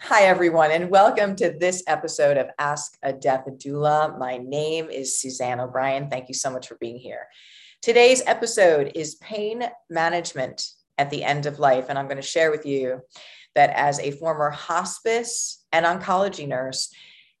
Hi, everyone, and welcome to this episode of Ask a Death Doula. My name is Suzanne O'Brien. Thank you so much for being here. Today's episode is pain management at the end of life. And I'm going to share with you that as a former hospice and oncology nurse,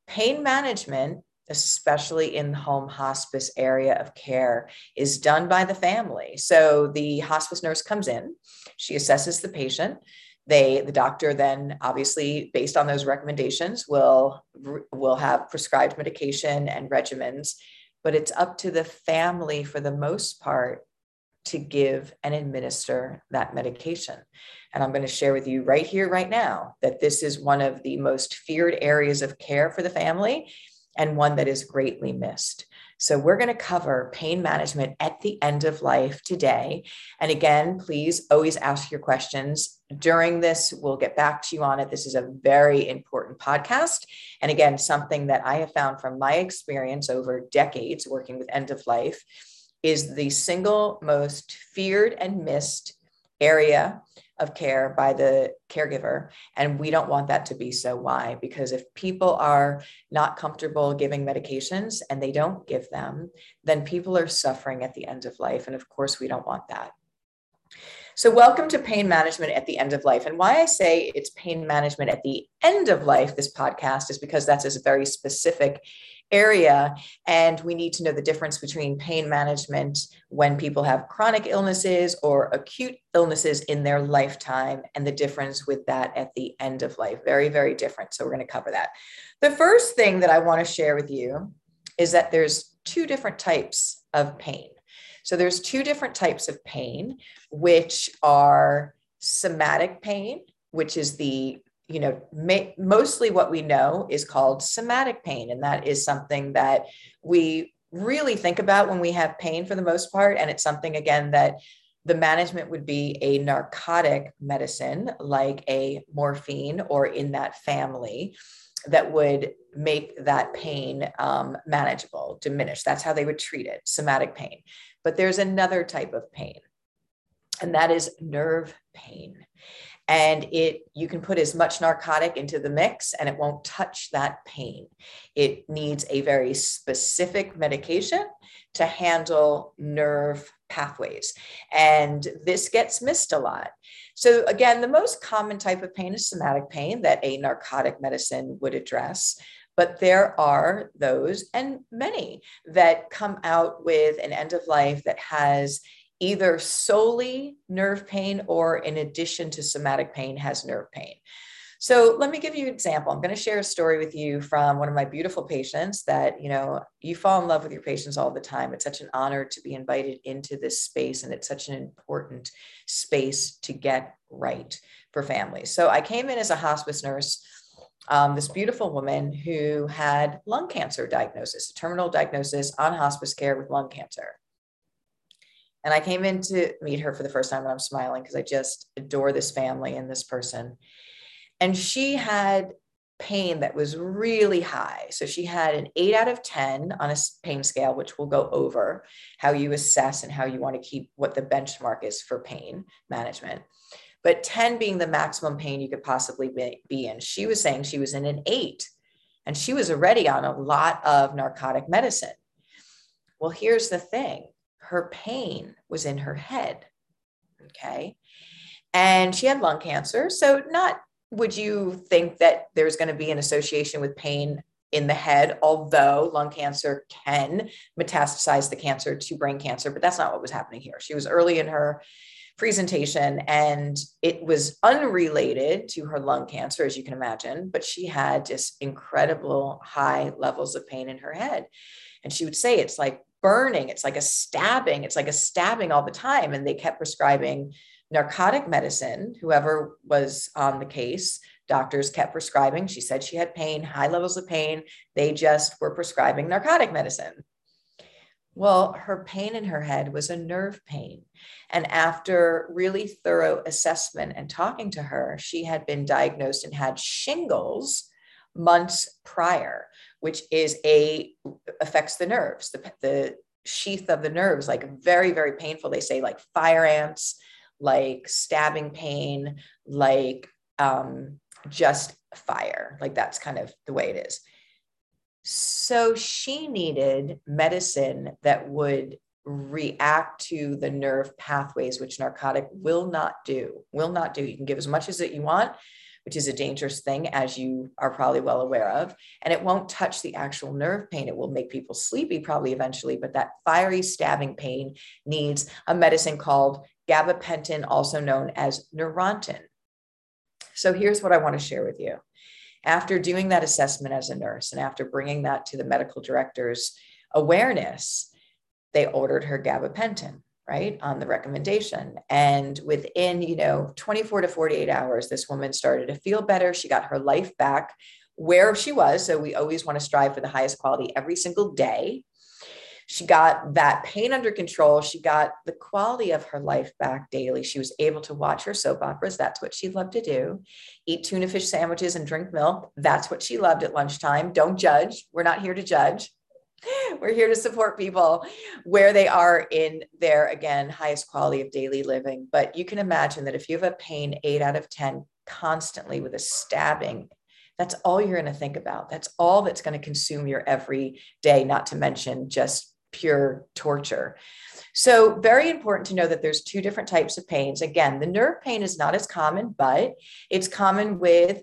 pain management, especially in the home hospice area of care, is done by the family. So the hospice nurse comes in, she assesses the patient they the doctor then obviously based on those recommendations will will have prescribed medication and regimens but it's up to the family for the most part to give and administer that medication. And i'm going to share with you right here right now that this is one of the most feared areas of care for the family and one that is greatly missed so, we're going to cover pain management at the end of life today. And again, please always ask your questions during this. We'll get back to you on it. This is a very important podcast. And again, something that I have found from my experience over decades working with end of life is the single most feared and missed area of care by the caregiver. And we don't want that to be so. Why? Because if people are not comfortable giving medications and they don't give them, then people are suffering at the end of life. And of course, we don't want that. So, welcome to pain management at the end of life. And why I say it's pain management at the end of life, this podcast, is because that's a very specific area. And we need to know the difference between pain management when people have chronic illnesses or acute illnesses in their lifetime and the difference with that at the end of life. Very, very different. So we're going to cover that. The first thing that I want to share with you is that there's two different types of pain. So there's two different types of pain, which are somatic pain, which is the you know, mostly what we know is called somatic pain. And that is something that we really think about when we have pain for the most part. And it's something, again, that the management would be a narcotic medicine like a morphine or in that family that would make that pain um, manageable, diminish. That's how they would treat it, somatic pain. But there's another type of pain, and that is nerve pain and it you can put as much narcotic into the mix and it won't touch that pain. It needs a very specific medication to handle nerve pathways. And this gets missed a lot. So again the most common type of pain is somatic pain that a narcotic medicine would address. But there are those and many that come out with an end of life that has either solely nerve pain or in addition to somatic pain has nerve pain. So let me give you an example. I'm going to share a story with you from one of my beautiful patients that, you know, you fall in love with your patients all the time. It's such an honor to be invited into this space and it's such an important space to get right for families. So I came in as a hospice nurse um, this beautiful woman who had lung cancer diagnosis, a terminal diagnosis on hospice care with lung cancer. And I came in to meet her for the first time and I'm smiling because I just adore this family and this person. And she had pain that was really high. So she had an eight out of 10 on a pain scale, which we'll go over how you assess and how you want to keep what the benchmark is for pain management. But 10 being the maximum pain you could possibly be in. She was saying she was in an eight and she was already on a lot of narcotic medicine. Well, here's the thing her pain was in her head. Okay. And she had lung cancer. So, not would you think that there's going to be an association with pain in the head, although lung cancer can metastasize the cancer to brain cancer, but that's not what was happening here. She was early in her presentation and it was unrelated to her lung cancer, as you can imagine, but she had just incredible high levels of pain in her head. And she would say it's like burning. It's like a stabbing. It's like a stabbing all the time. And they kept prescribing narcotic medicine. Whoever was on the case, doctors kept prescribing. She said she had pain, high levels of pain. They just were prescribing narcotic medicine. Well, her pain in her head was a nerve pain. And after really thorough assessment and talking to her, she had been diagnosed and had shingles months prior which is a affects the nerves, the, the sheath of the nerves, like very, very painful. They say like fire ants, like stabbing pain, like um, just fire. Like that's kind of the way it is. So she needed medicine that would react to the nerve pathways, which narcotic will not do, will not do. You can give as much as that you want, which is a dangerous thing, as you are probably well aware of. And it won't touch the actual nerve pain. It will make people sleepy probably eventually, but that fiery stabbing pain needs a medicine called gabapentin, also known as Neurontin. So here's what I want to share with you. After doing that assessment as a nurse and after bringing that to the medical director's awareness, they ordered her gabapentin right on the recommendation. And within you know 24 to 48 hours this woman started to feel better. She got her life back where she was. So we always want to strive for the highest quality every single day. She got that pain under control. She got the quality of her life back daily. She was able to watch her soap operas. That's what she loved to do. Eat tuna fish sandwiches and drink milk. That's what she loved at lunchtime. Don't judge. We're not here to judge we're here to support people where they are in their again highest quality of daily living. But you can imagine that if you have a pain 8 out of 10 constantly with a stabbing that's all you're going to think about. That's all that's going to consume your every day not to mention just pure torture. So very important to know that there's two different types of pains. Again the nerve pain is not as common but it's common with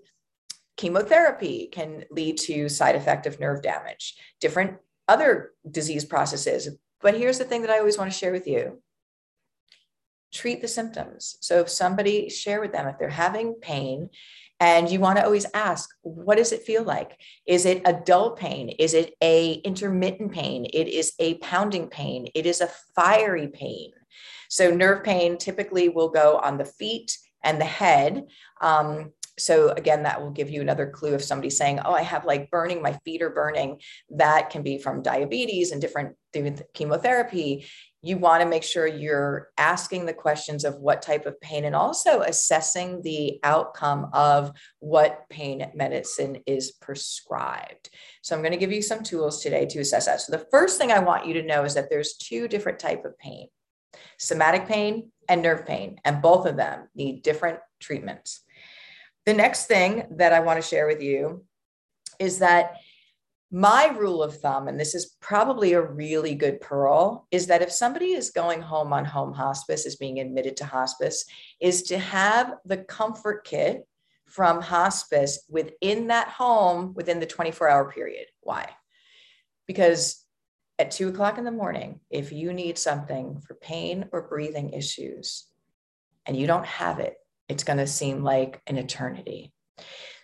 chemotherapy can lead to side effect of nerve damage. Different other disease processes. But here's the thing that I always want to share with you. Treat the symptoms. So if somebody share with them if they're having pain and you want to always ask what does it feel like? Is it a dull pain? Is it a intermittent pain? It is a pounding pain. It is a fiery pain. So nerve pain typically will go on the feet and the head. Um, so again that will give you another clue if somebody's saying oh i have like burning my feet are burning that can be from diabetes and different chemotherapy you want to make sure you're asking the questions of what type of pain and also assessing the outcome of what pain medicine is prescribed. So I'm going to give you some tools today to assess that. So the first thing I want you to know is that there's two different type of pain. Somatic pain and nerve pain, and both of them need different treatments. The next thing that I want to share with you is that my rule of thumb, and this is probably a really good pearl, is that if somebody is going home on home hospice, is being admitted to hospice, is to have the comfort kit from hospice within that home within the 24 hour period. Why? Because at two o'clock in the morning, if you need something for pain or breathing issues and you don't have it, it's going to seem like an eternity.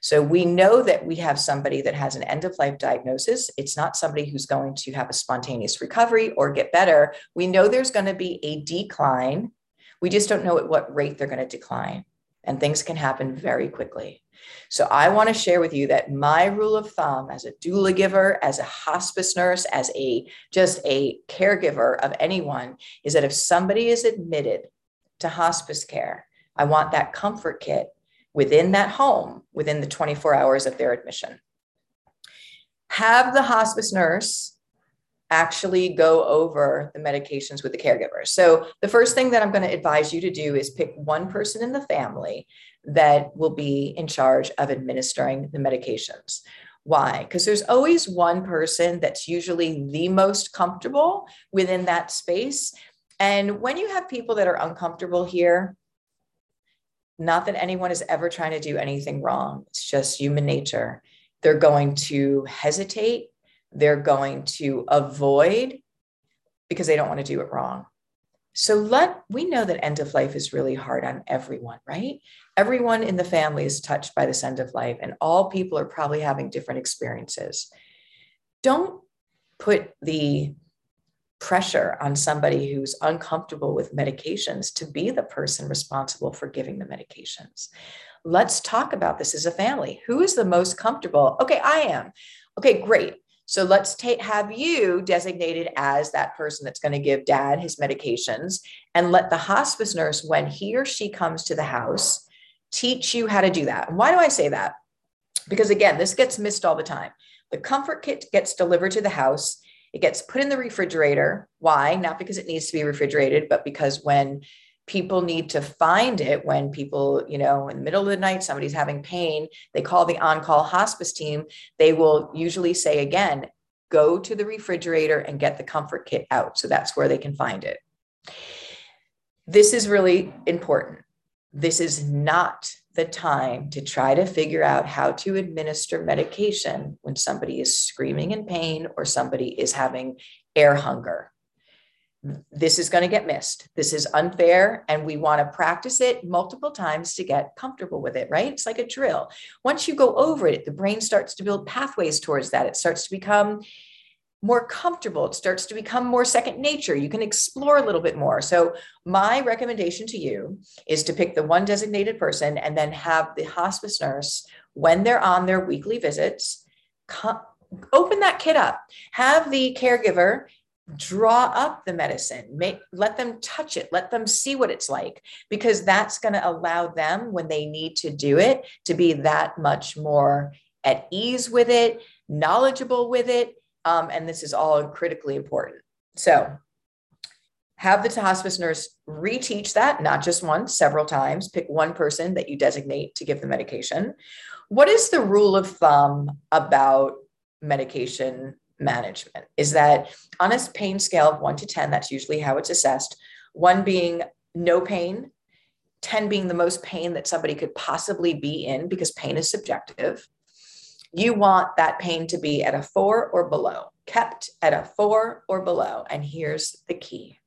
So we know that we have somebody that has an end of life diagnosis. It's not somebody who's going to have a spontaneous recovery or get better. We know there's going to be a decline. We just don't know at what rate they're going to decline. And things can happen very quickly. So I want to share with you that my rule of thumb as a doula giver, as a hospice nurse, as a just a caregiver of anyone is that if somebody is admitted to hospice care, I want that comfort kit within that home within the 24 hours of their admission. Have the hospice nurse actually go over the medications with the caregiver. So, the first thing that I'm going to advise you to do is pick one person in the family that will be in charge of administering the medications. Why? Because there's always one person that's usually the most comfortable within that space. And when you have people that are uncomfortable here, not that anyone is ever trying to do anything wrong, it's just human nature. They're going to hesitate, they're going to avoid because they don't want to do it wrong. So let we know that end of life is really hard on everyone, right? Everyone in the family is touched by this end of life, and all people are probably having different experiences. Don't put the pressure on somebody who's uncomfortable with medications to be the person responsible for giving the medications. Let's talk about this as a family. Who is the most comfortable? Okay, I am. Okay, great. So let's take have you designated as that person that's going to give dad his medications and let the hospice nurse when he or she comes to the house teach you how to do that. And why do I say that? Because again, this gets missed all the time. The comfort kit gets delivered to the house it gets put in the refrigerator. Why? Not because it needs to be refrigerated, but because when people need to find it when people, you know, in the middle of the night, somebody's having pain, they call the on call hospice team. They will usually say again, go to the refrigerator and get the comfort kit out. So that's where they can find it. This is really important. This is not the time to try to figure out how to administer medication when somebody is screaming in pain or somebody is having air hunger this is going to get missed. This is unfair. And we want to practice it multiple times to get comfortable with it, right? It's like a drill. Once you go over it, the brain starts to build pathways towards that. It starts to become more comfortable. It starts to become more second nature. You can explore a little bit more. So, my recommendation to you is to pick the one designated person and then have the hospice nurse, when they're on their weekly visits, open that kit up. Have the caregiver draw up the medicine make let them touch it let them see what it's like because that's going to allow them when they need to do it to be that much more at ease with it knowledgeable with it um, and this is all critically important. So have the hospice nurse reteach that not just once several times. Pick one person that you designate to give the medication. What is the rule of thumb about medication management? Is that on a pain scale of one to 10, that's usually how it's assessed, one being no pain, 10 being the most pain that somebody could possibly be in because pain is subjective. You want that pain to be at a four or below, kept at a four or below. And here's the key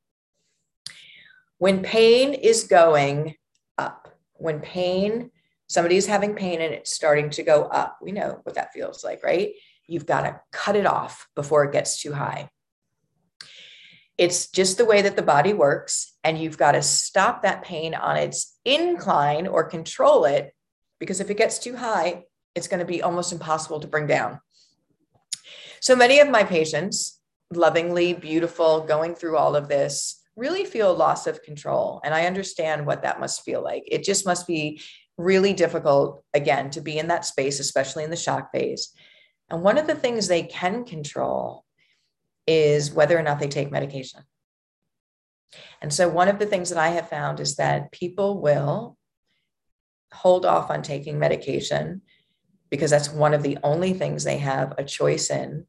when pain is going up, when pain, somebody is having pain and it's starting to go up, we know what that feels like, right? You've got to cut it off before it gets too high. It's just the way that the body works. And you've got to stop that pain on its incline or control it because if it gets too high, it's going to be almost impossible to bring down. So many of my patients, lovingly, beautiful, going through all of this, really feel loss of control. And I understand what that must feel like. It just must be really difficult, again, to be in that space, especially in the shock phase. And one of the things they can control is whether or not they take medication. And so, one of the things that I have found is that people will hold off on taking medication because that's one of the only things they have a choice in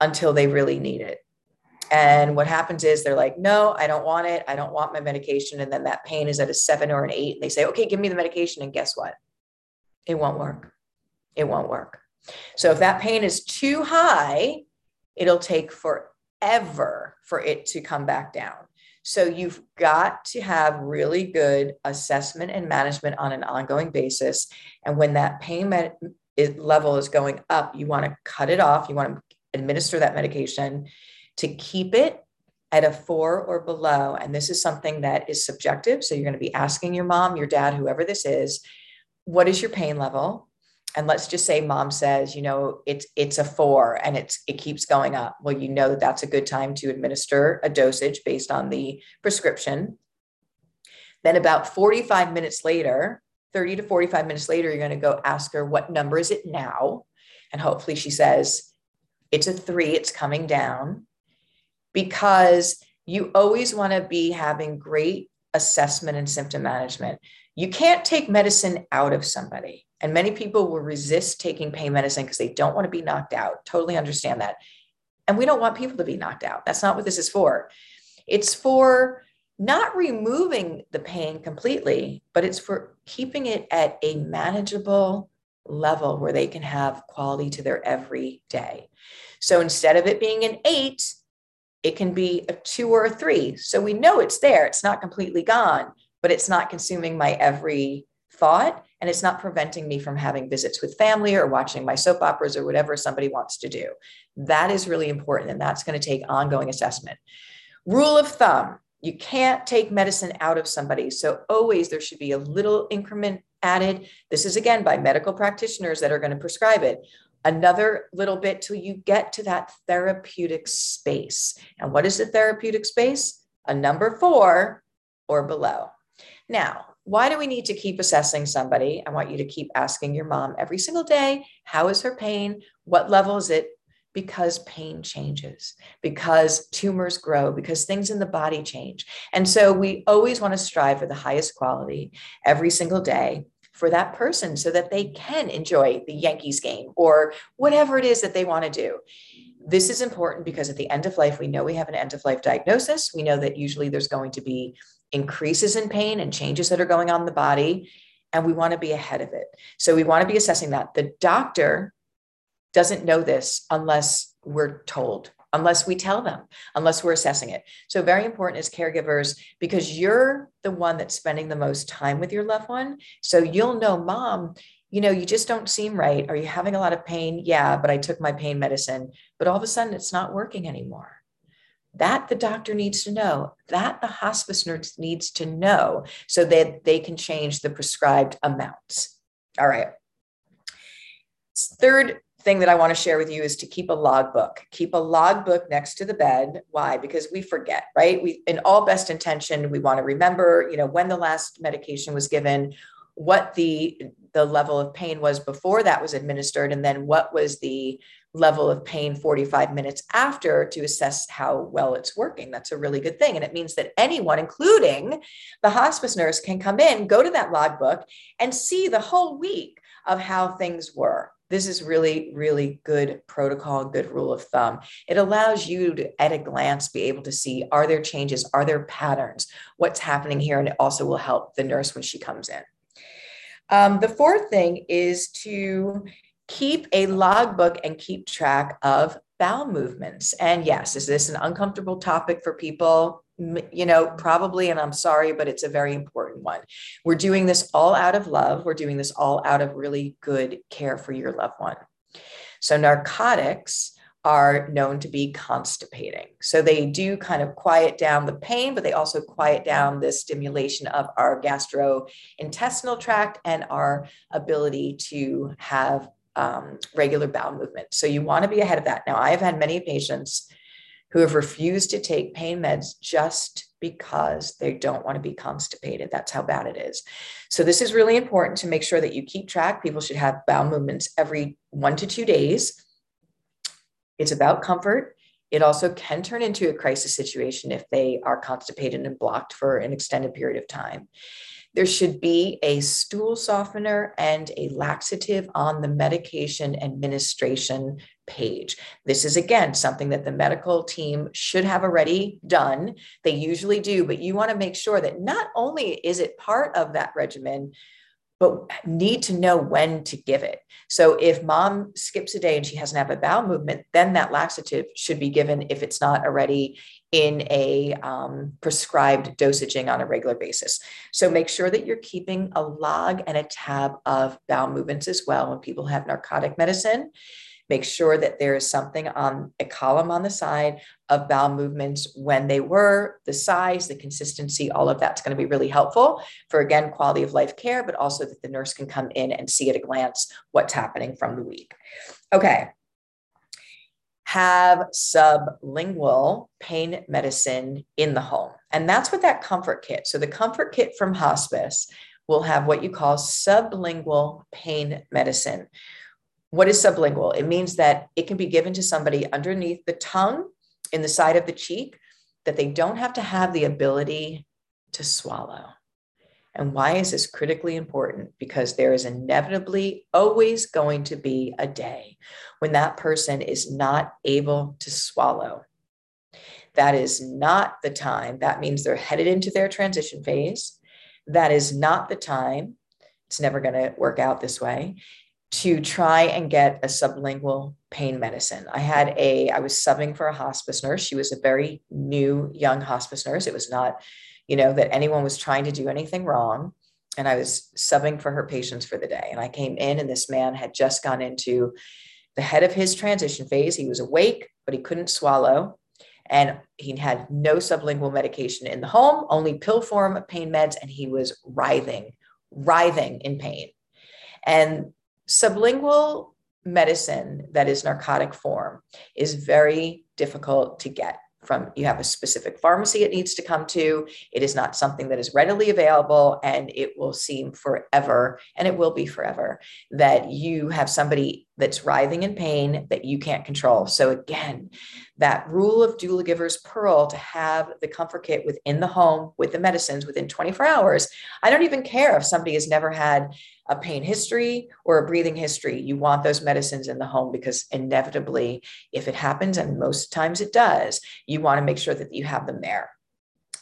until they really need it. And what happens is they're like, no, I don't want it. I don't want my medication. And then that pain is at a seven or an eight. And they say, okay, give me the medication. And guess what? It won't work. It won't work. So if that pain is too high, it'll take forever for it to come back down. So you've got to have really good assessment and management on an ongoing basis. And when that pain level is going up, you want to cut it off. You want to administer that medication to keep it at a four or below. And this is something that is subjective. So you're going to be asking your mom, your dad, whoever this is, what is your pain level? And let's just say mom says you know it's it's a four and it's it keeps going up. Well you know that that's a good time to administer a dosage based on the prescription. Then about 45 minutes later 30 to 45 minutes later you're going to go ask her what number is it now? And hopefully she says it's a three it's coming down. Because you always want to be having great assessment and symptom management. You can't take medicine out of somebody and many people will resist taking pain medicine because they don't want to be knocked out. Totally understand that. And we don't want people to be knocked out. That's not what this is for. It's for not removing the pain completely, but it's for keeping it at a manageable level where they can have quality to their every day. So instead of it being an eight, it can be a two or a three. So we know it's there. It's not completely gone, but it's not consuming my every thought and it's not preventing me from having visits with family or watching my soap operas or whatever somebody wants to do. That is really important, and that's going to take ongoing assessment. Rule of thumb you can't take medicine out of somebody. So, always there should be a little increment added. This is again by medical practitioners that are going to prescribe it. Another little bit till you get to that therapeutic space. And what is the therapeutic space? A number four or below. Now, why do we need to keep assessing somebody? I want you to keep asking your mom every single day how is her pain? What level is it? because pain changes, because tumors grow, because things in the body change. And so we always want to strive for the highest quality every single day for that person so that they can enjoy the Yankees game or whatever it is that they want to do. This is important because at the end of life, we know we have an end of life diagnosis. We know that usually there's going to be increases in pain and changes that are going on in the body. And we want to be ahead of it. So we want to be assessing that. The doctor doesn't know this unless we're told, unless we tell them, unless we're assessing it. So, very important as caregivers because you're the one that's spending the most time with your loved one. So, you'll know, mom, you know, you just don't seem right. Are you having a lot of pain? Yeah, but I took my pain medicine, but all of a sudden it's not working anymore. That the doctor needs to know, that the hospice nurse needs to know so that they can change the prescribed amounts. All right. Third thing that I want to share with you is to keep a logbook. Keep a logbook next to the bed. Why? Because we forget, right? We in all best intention, we want to remember, you know, when the last medication was given, what the the level of pain was before that was administered and then what was the level of pain 45 minutes after to assess how well it's working. That's a really good thing. And it means that anyone, including the hospice nurse, can come in, go to that logbook, and see the whole week of how things were. This is really, really good protocol, good rule of thumb. It allows you to, at a glance, be able to see are there changes, are there patterns, what's happening here, and it also will help the nurse when she comes in. Um, the fourth thing is to keep a logbook and keep track of bowel movements. And yes, is this an uncomfortable topic for people? you know, probably, and I'm sorry, but it's a very important one. We're doing this all out of love. We're doing this all out of really good care for your loved one. So, narcotics are known to be constipating. So, they do kind of quiet down the pain, but they also quiet down the stimulation of our gastrointestinal tract and our ability to have um, regular bowel movement. So, you want to be ahead of that. Now, I've had many patients who have refused to take pain meds just because they don't want to be constipated. That's how bad it is. So, this is really important to make sure that you keep track. People should have bowel movements every one to two days. It's about comfort. It also can turn into a crisis situation if they are constipated and blocked for an extended period of time. There should be a stool softener and a laxative on the medication administration page. This is again something that the medical team should have already done. They usually do, but you want to make sure that not only is it part of that regimen, but need to know when to give it. So if mom skips a day and she hasn't had a bowel movement, then that laxative should be given if it's not already in a um, prescribed dosaging on a regular basis. So make sure that you're keeping a log and a tab of bowel movements as well when people have narcotic medicine. Make sure that there is something on a column on the side of bowel movements when they were, the size, the consistency, all of that's going to be really helpful for, again, quality of life care, but also that the nurse can come in and see at a glance what's happening from the week. Okay, have sublingual pain medicine in the home. And that's what that comfort kit. So the comfort kit from hospice will have what you call sublingual pain medicine. What is sublingual? It means that it can be given to somebody underneath the tongue in the side of the cheek that they don't have to have the ability to swallow. And why is this critically important? Because there is inevitably always going to be a day when that person is not able to swallow. That is not the time. That means they're headed into their transition phase. That is not the time. It's never going to work out this way to try and get a sublingual pain medicine. I had a, I was subbing for a hospice nurse. She was a very new young hospice nurse. It was not you know, that anyone was trying to do anything wrong. And I was subbing for her patients for the day. And I came in, and this man had just gone into the head of his transition phase. He was awake, but he couldn't swallow. And he had no sublingual medication in the home, only pill form pain meds. And he was writhing, writhing in pain. And sublingual medicine that is narcotic form is very difficult to get from you have a specific pharmacy it needs to come to. It is not something that is readily available and it will seem forever and it will be forever that you have somebody that's writhing in pain that you can't control. So, again, that rule of doula giver's pearl to have the comfort kit within the home with the medicines within 24 hours. I don't even care if somebody has never had a pain history or a breathing history. You want those medicines in the home because inevitably, if it happens, and most times it does, you want to make sure that you have them there.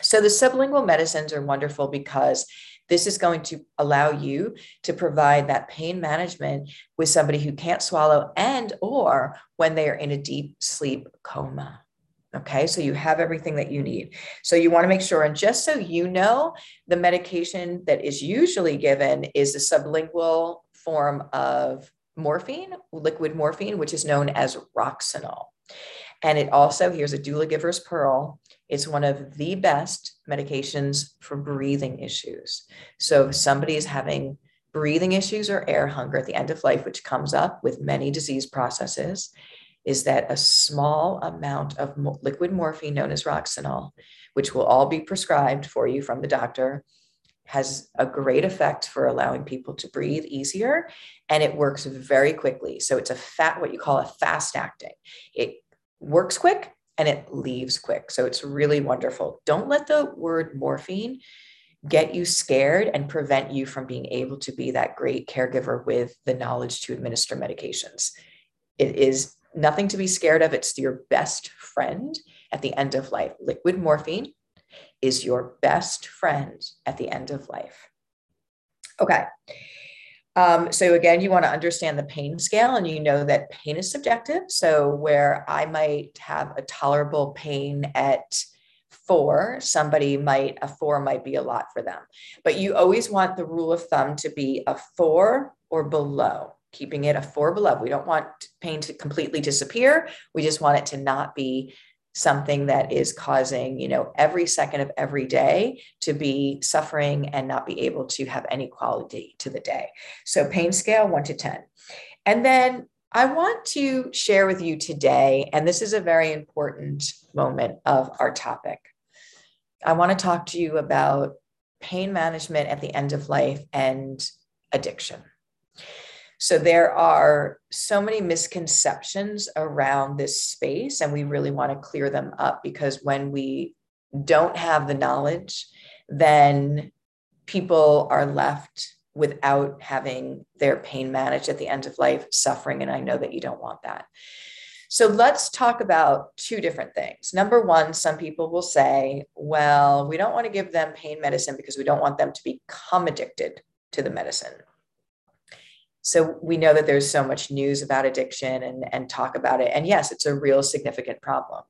So, the sublingual medicines are wonderful because this is going to allow you to provide that pain management with somebody who can't swallow and or when they are in a deep sleep coma. Okay, so you have everything that you need. So you want to make sure, and just so you know, the medication that is usually given is a sublingual form of morphine, liquid morphine, which is known as Roxanol. And it also, here's a doula giver's pearl. It's one of the best medications for breathing issues. So if somebody is having breathing issues or air hunger at the end of life, which comes up with many disease processes, is that a small amount of liquid morphine known as Roxanol, which will all be prescribed for you from the doctor, has a great effect for allowing people to breathe easier and it works very quickly. So it's a fat, what you call a fast acting. It works quick and it leaves quick. So it's really wonderful. Don't let the word morphine get you scared and prevent you from being able to be that great caregiver with the knowledge to administer medications. It is nothing to be scared of. It's your best friend at the end of life. Liquid morphine is your best friend at the end of life. Okay. Um, so again, you want to understand the pain scale and you know that pain is subjective. So where I might have a tolerable pain at four, somebody might, a four might be a lot for them. But you always want the rule of thumb to be a four or below, keeping it a four below. We don't want pain to completely disappear. We just want it to not be something that is causing you know every second of every day to be suffering and not be able to have any quality to the day. So pain scale 1 to 10 and then i want to share with you today and this is a very important moment of our topic. I want to talk to you about pain management at the end of life and addiction so there are so many misconceptions around this space, and we really want to clear them up because when we don't have the knowledge, then people are left without having their pain managed at the end of life, suffering. And I know that you don't want that. So let's talk about two different things. Number one, some people will say, well, we don't want to give them pain medicine because we don't want them to become addicted to the medicine so we know that there's so much news about addiction and, and talk about it. And yes it's a real significant problem.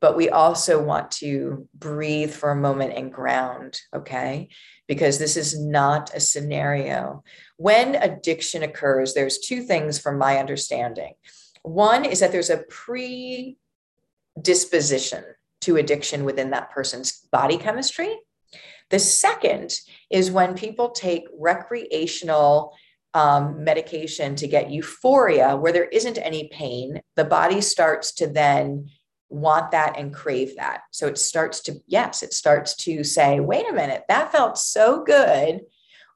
But we also want to breathe for a moment and ground okay? Because this is not a scenario. When addiction occurs there's two things from my understanding. One is that there's a predisposition to addiction within that person's body chemistry. The second is when people take recreational um, medication to get euphoria where there isn't any pain, the body starts to then want that and crave that. So it starts to, yes, it starts to say, wait a minute, that felt so good.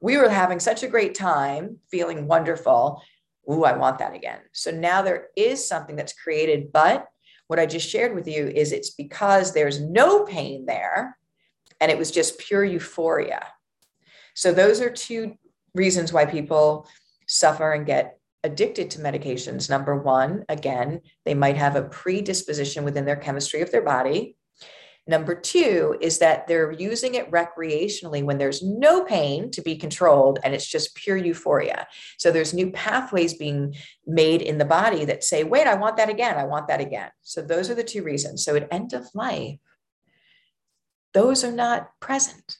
We were having such a great time, feeling wonderful. Ooh, I want that again. So now there is something that's created, but what I just shared with you is it's because there's no pain there and it was just pure euphoria. So those are two reasons why people suffer and get addicted to medications. Number one, again, they might have a predisposition within their chemistry of their body. Number two is that they're using it recreationally when there's no pain to be controlled and it's just pure euphoria. So there's new pathways being made in the body that say, wait, I want that again. I want that again. So those are the two reasons. So at end of life, those are not present.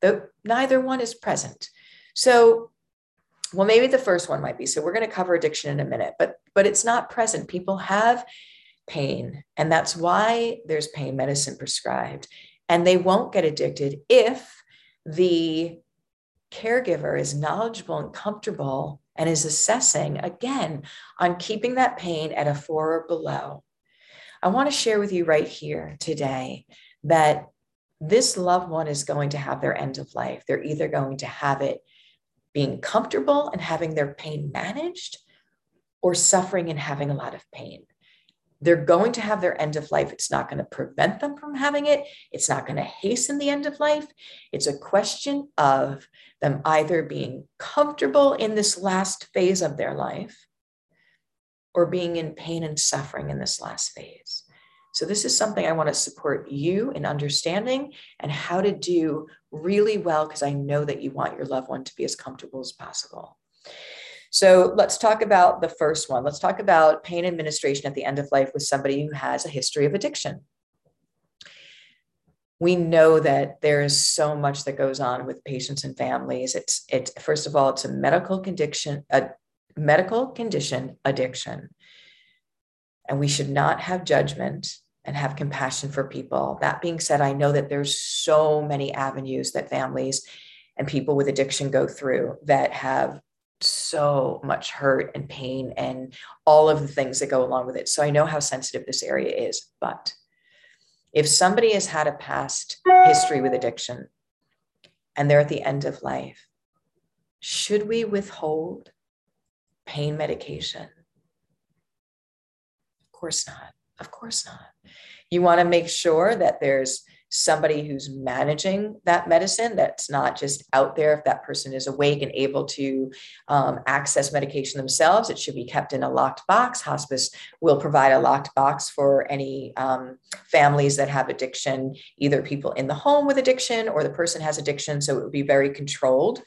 The, neither one is present. So, well, maybe the first one might be. So we're going to cover addiction in a minute, but but it's not present. People have pain, and that's why there's pain medicine prescribed, and they won't get addicted if the caregiver is knowledgeable and comfortable and is assessing again on keeping that pain at a four or below. I want to share with you right here today that this loved one is going to have their end of life. They're either going to have it being comfortable and having their pain managed, or suffering and having a lot of pain. They're going to have their end of life. It's not going to prevent them from having it. It's not going to hasten the end of life. It's a question of them either being comfortable in this last phase of their life or being in pain and suffering in this last phase. So, this is something I want to support you in understanding and how to do really well because I know that you want your loved one to be as comfortable as possible. So let's talk about the first one. Let's talk about pain administration at the end of life with somebody who has a history of addiction. We know that there is so much that goes on with patients and families. It's it's first of all, it's a medical condition, a medical condition addiction. And we should not have judgment and have compassion for people. That being said, I know that there's so many avenues that families and people with addiction go through that have so much hurt and pain and all of the things that go along with it. So I know how sensitive this area is. But if somebody has had a past history with addiction and they're at the end of life, should we withhold pain medication? Of course not. Of course not. You want to make sure that there's somebody who's managing that medicine that's not just out there if that person is awake and able to um, access medication themselves it should be kept in a locked box hospice will provide a locked box for any um, families that have addiction either people in the home with addiction or the person has addiction so it would be very controlled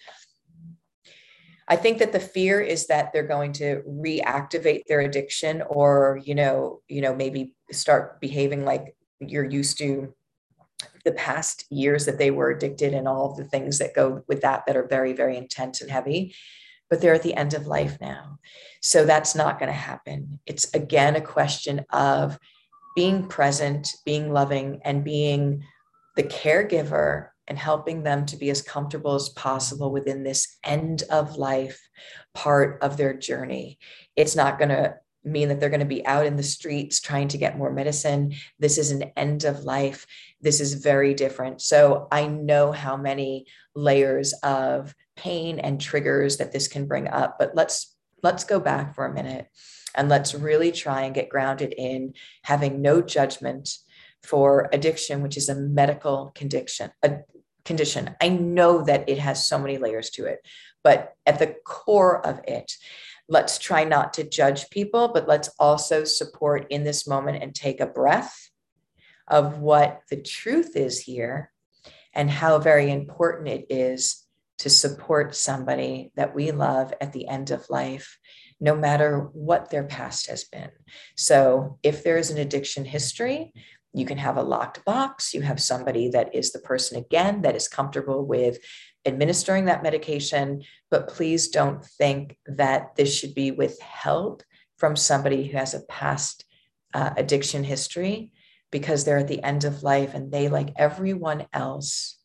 I think that the fear is that they're going to reactivate their addiction or, you know, you know, maybe start behaving like you're used to the past years that they were addicted and all of the things that go with that that are very very intense and heavy. But they're at the end of life now. So that's not going to happen. It's again a question of being present being loving and being the caregiver and helping them to be as comfortable as possible within this end of life part of their journey it's not going to mean that they're going to be out in the streets trying to get more medicine. This is an end of life. This is very different. So I know how many layers of pain and triggers that this can bring up, but let's let's go back for a minute and let's really try and get grounded in having no judgment for addiction, which is a medical condition, a condition. I know that it has so many layers to it, but at the core of it, let's try not to judge people, but let's also support in this moment and take a breath of what the truth is here and how very important it is to support somebody that we love at the end of life, no matter what their past has been. So, if there is an addiction history, you can have a locked box. You have somebody that is the person again that is comfortable with administering that medication, but please don't think that this should be withheld from somebody who has a past uh, addiction history because they're at the end of life and they, like everyone else,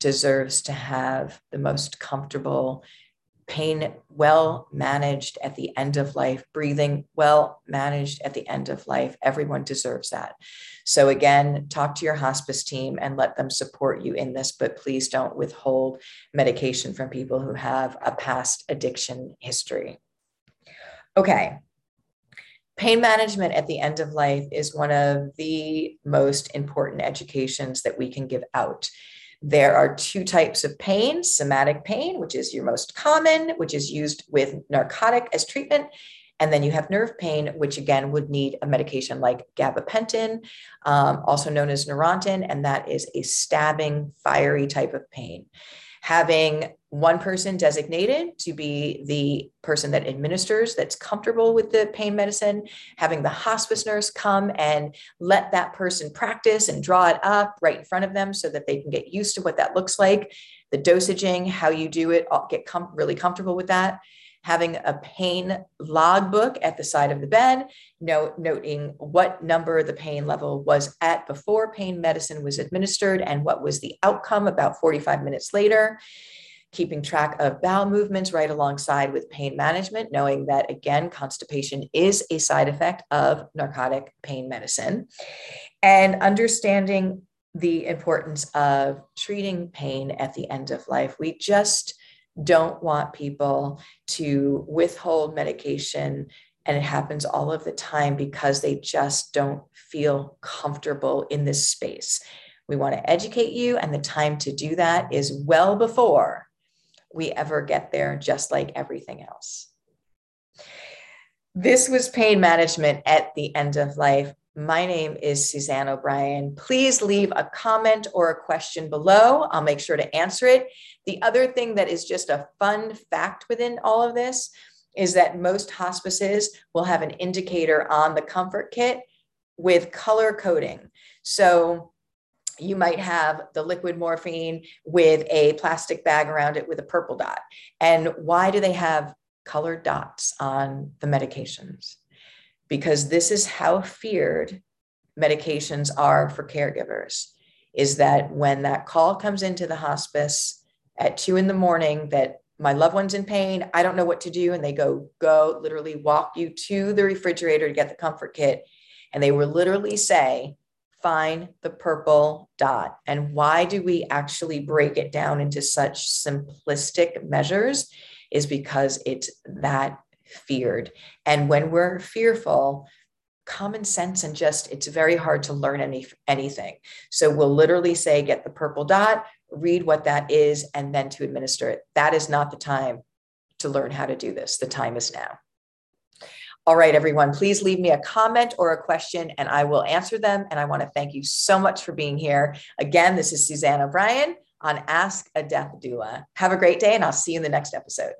deserves to have the most comfortable pain well managed at the end of life, breathing well managed at the end of life. Everyone deserves that. So, again, talk to your hospice team and let them support you in this, but please don't withhold medication from people who have a past addiction history. Okay. Pain management at the end of life is one of the most important educations that we can give out. There are two types of pain somatic pain, which is your most common, which is used with narcotic as treatment. And then you have nerve pain, which again would need a medication like gabapentin, um, also known as Neurontin, and that is a stabbing, fiery type of pain having one person designated to be the person that administers that's comfortable with the pain medicine having the hospice nurse come and let that person practice and draw it up right in front of them so that they can get used to what that looks like the dosaging how you do it get com- really comfortable with that having a pain logbook at the side of the bed, noting what number the pain level was at before pain medicine was administered and what was the outcome about 45 minutes later. Keeping track of bowel movements right alongside with pain management, knowing that again, constipation is a side effect of narcotic pain medicine, and understanding the importance of treating pain at the end of life. We just don't want people to withhold medication And it happens all of the time because they just don't feel comfortable in this space. We want to educate you, and the time to do that is well before we ever get there, just like everything else. This was pain management at the end of life. My name is Suzanne O'Brien. Please leave a comment or a question below. I'll make sure to answer it. The other thing that is just a fun fact within all of this is that most hospices will have an indicator on the comfort kit with color coding. So you might have the liquid morphine with a plastic bag around it with a purple dot. And why do they have colored dots on the medications? Because this is how feared medications are for caregivers is that when that call comes into the hospice at two in the morning that my loved one's in pain, I don't know what to do. And they go, go literally walk you to the refrigerator to get the comfort kit. And they will literally say, find the purple dot. And why do we actually break it down into such simplistic measures? Is because it's that feared. And when we're fearful, common sense and just it's very hard to learn any anything. So we'll literally say get the purple dot, read what that is and then to administer it. That is not the time to learn how to do this. The time is now. All right, everyone, please leave me a comment or a question and I will answer them. And I want to thank you so much for being here. Again, this is Suzanne O'Brien on Ask a Death Doula. Have a great day and I'll see you in the next episode.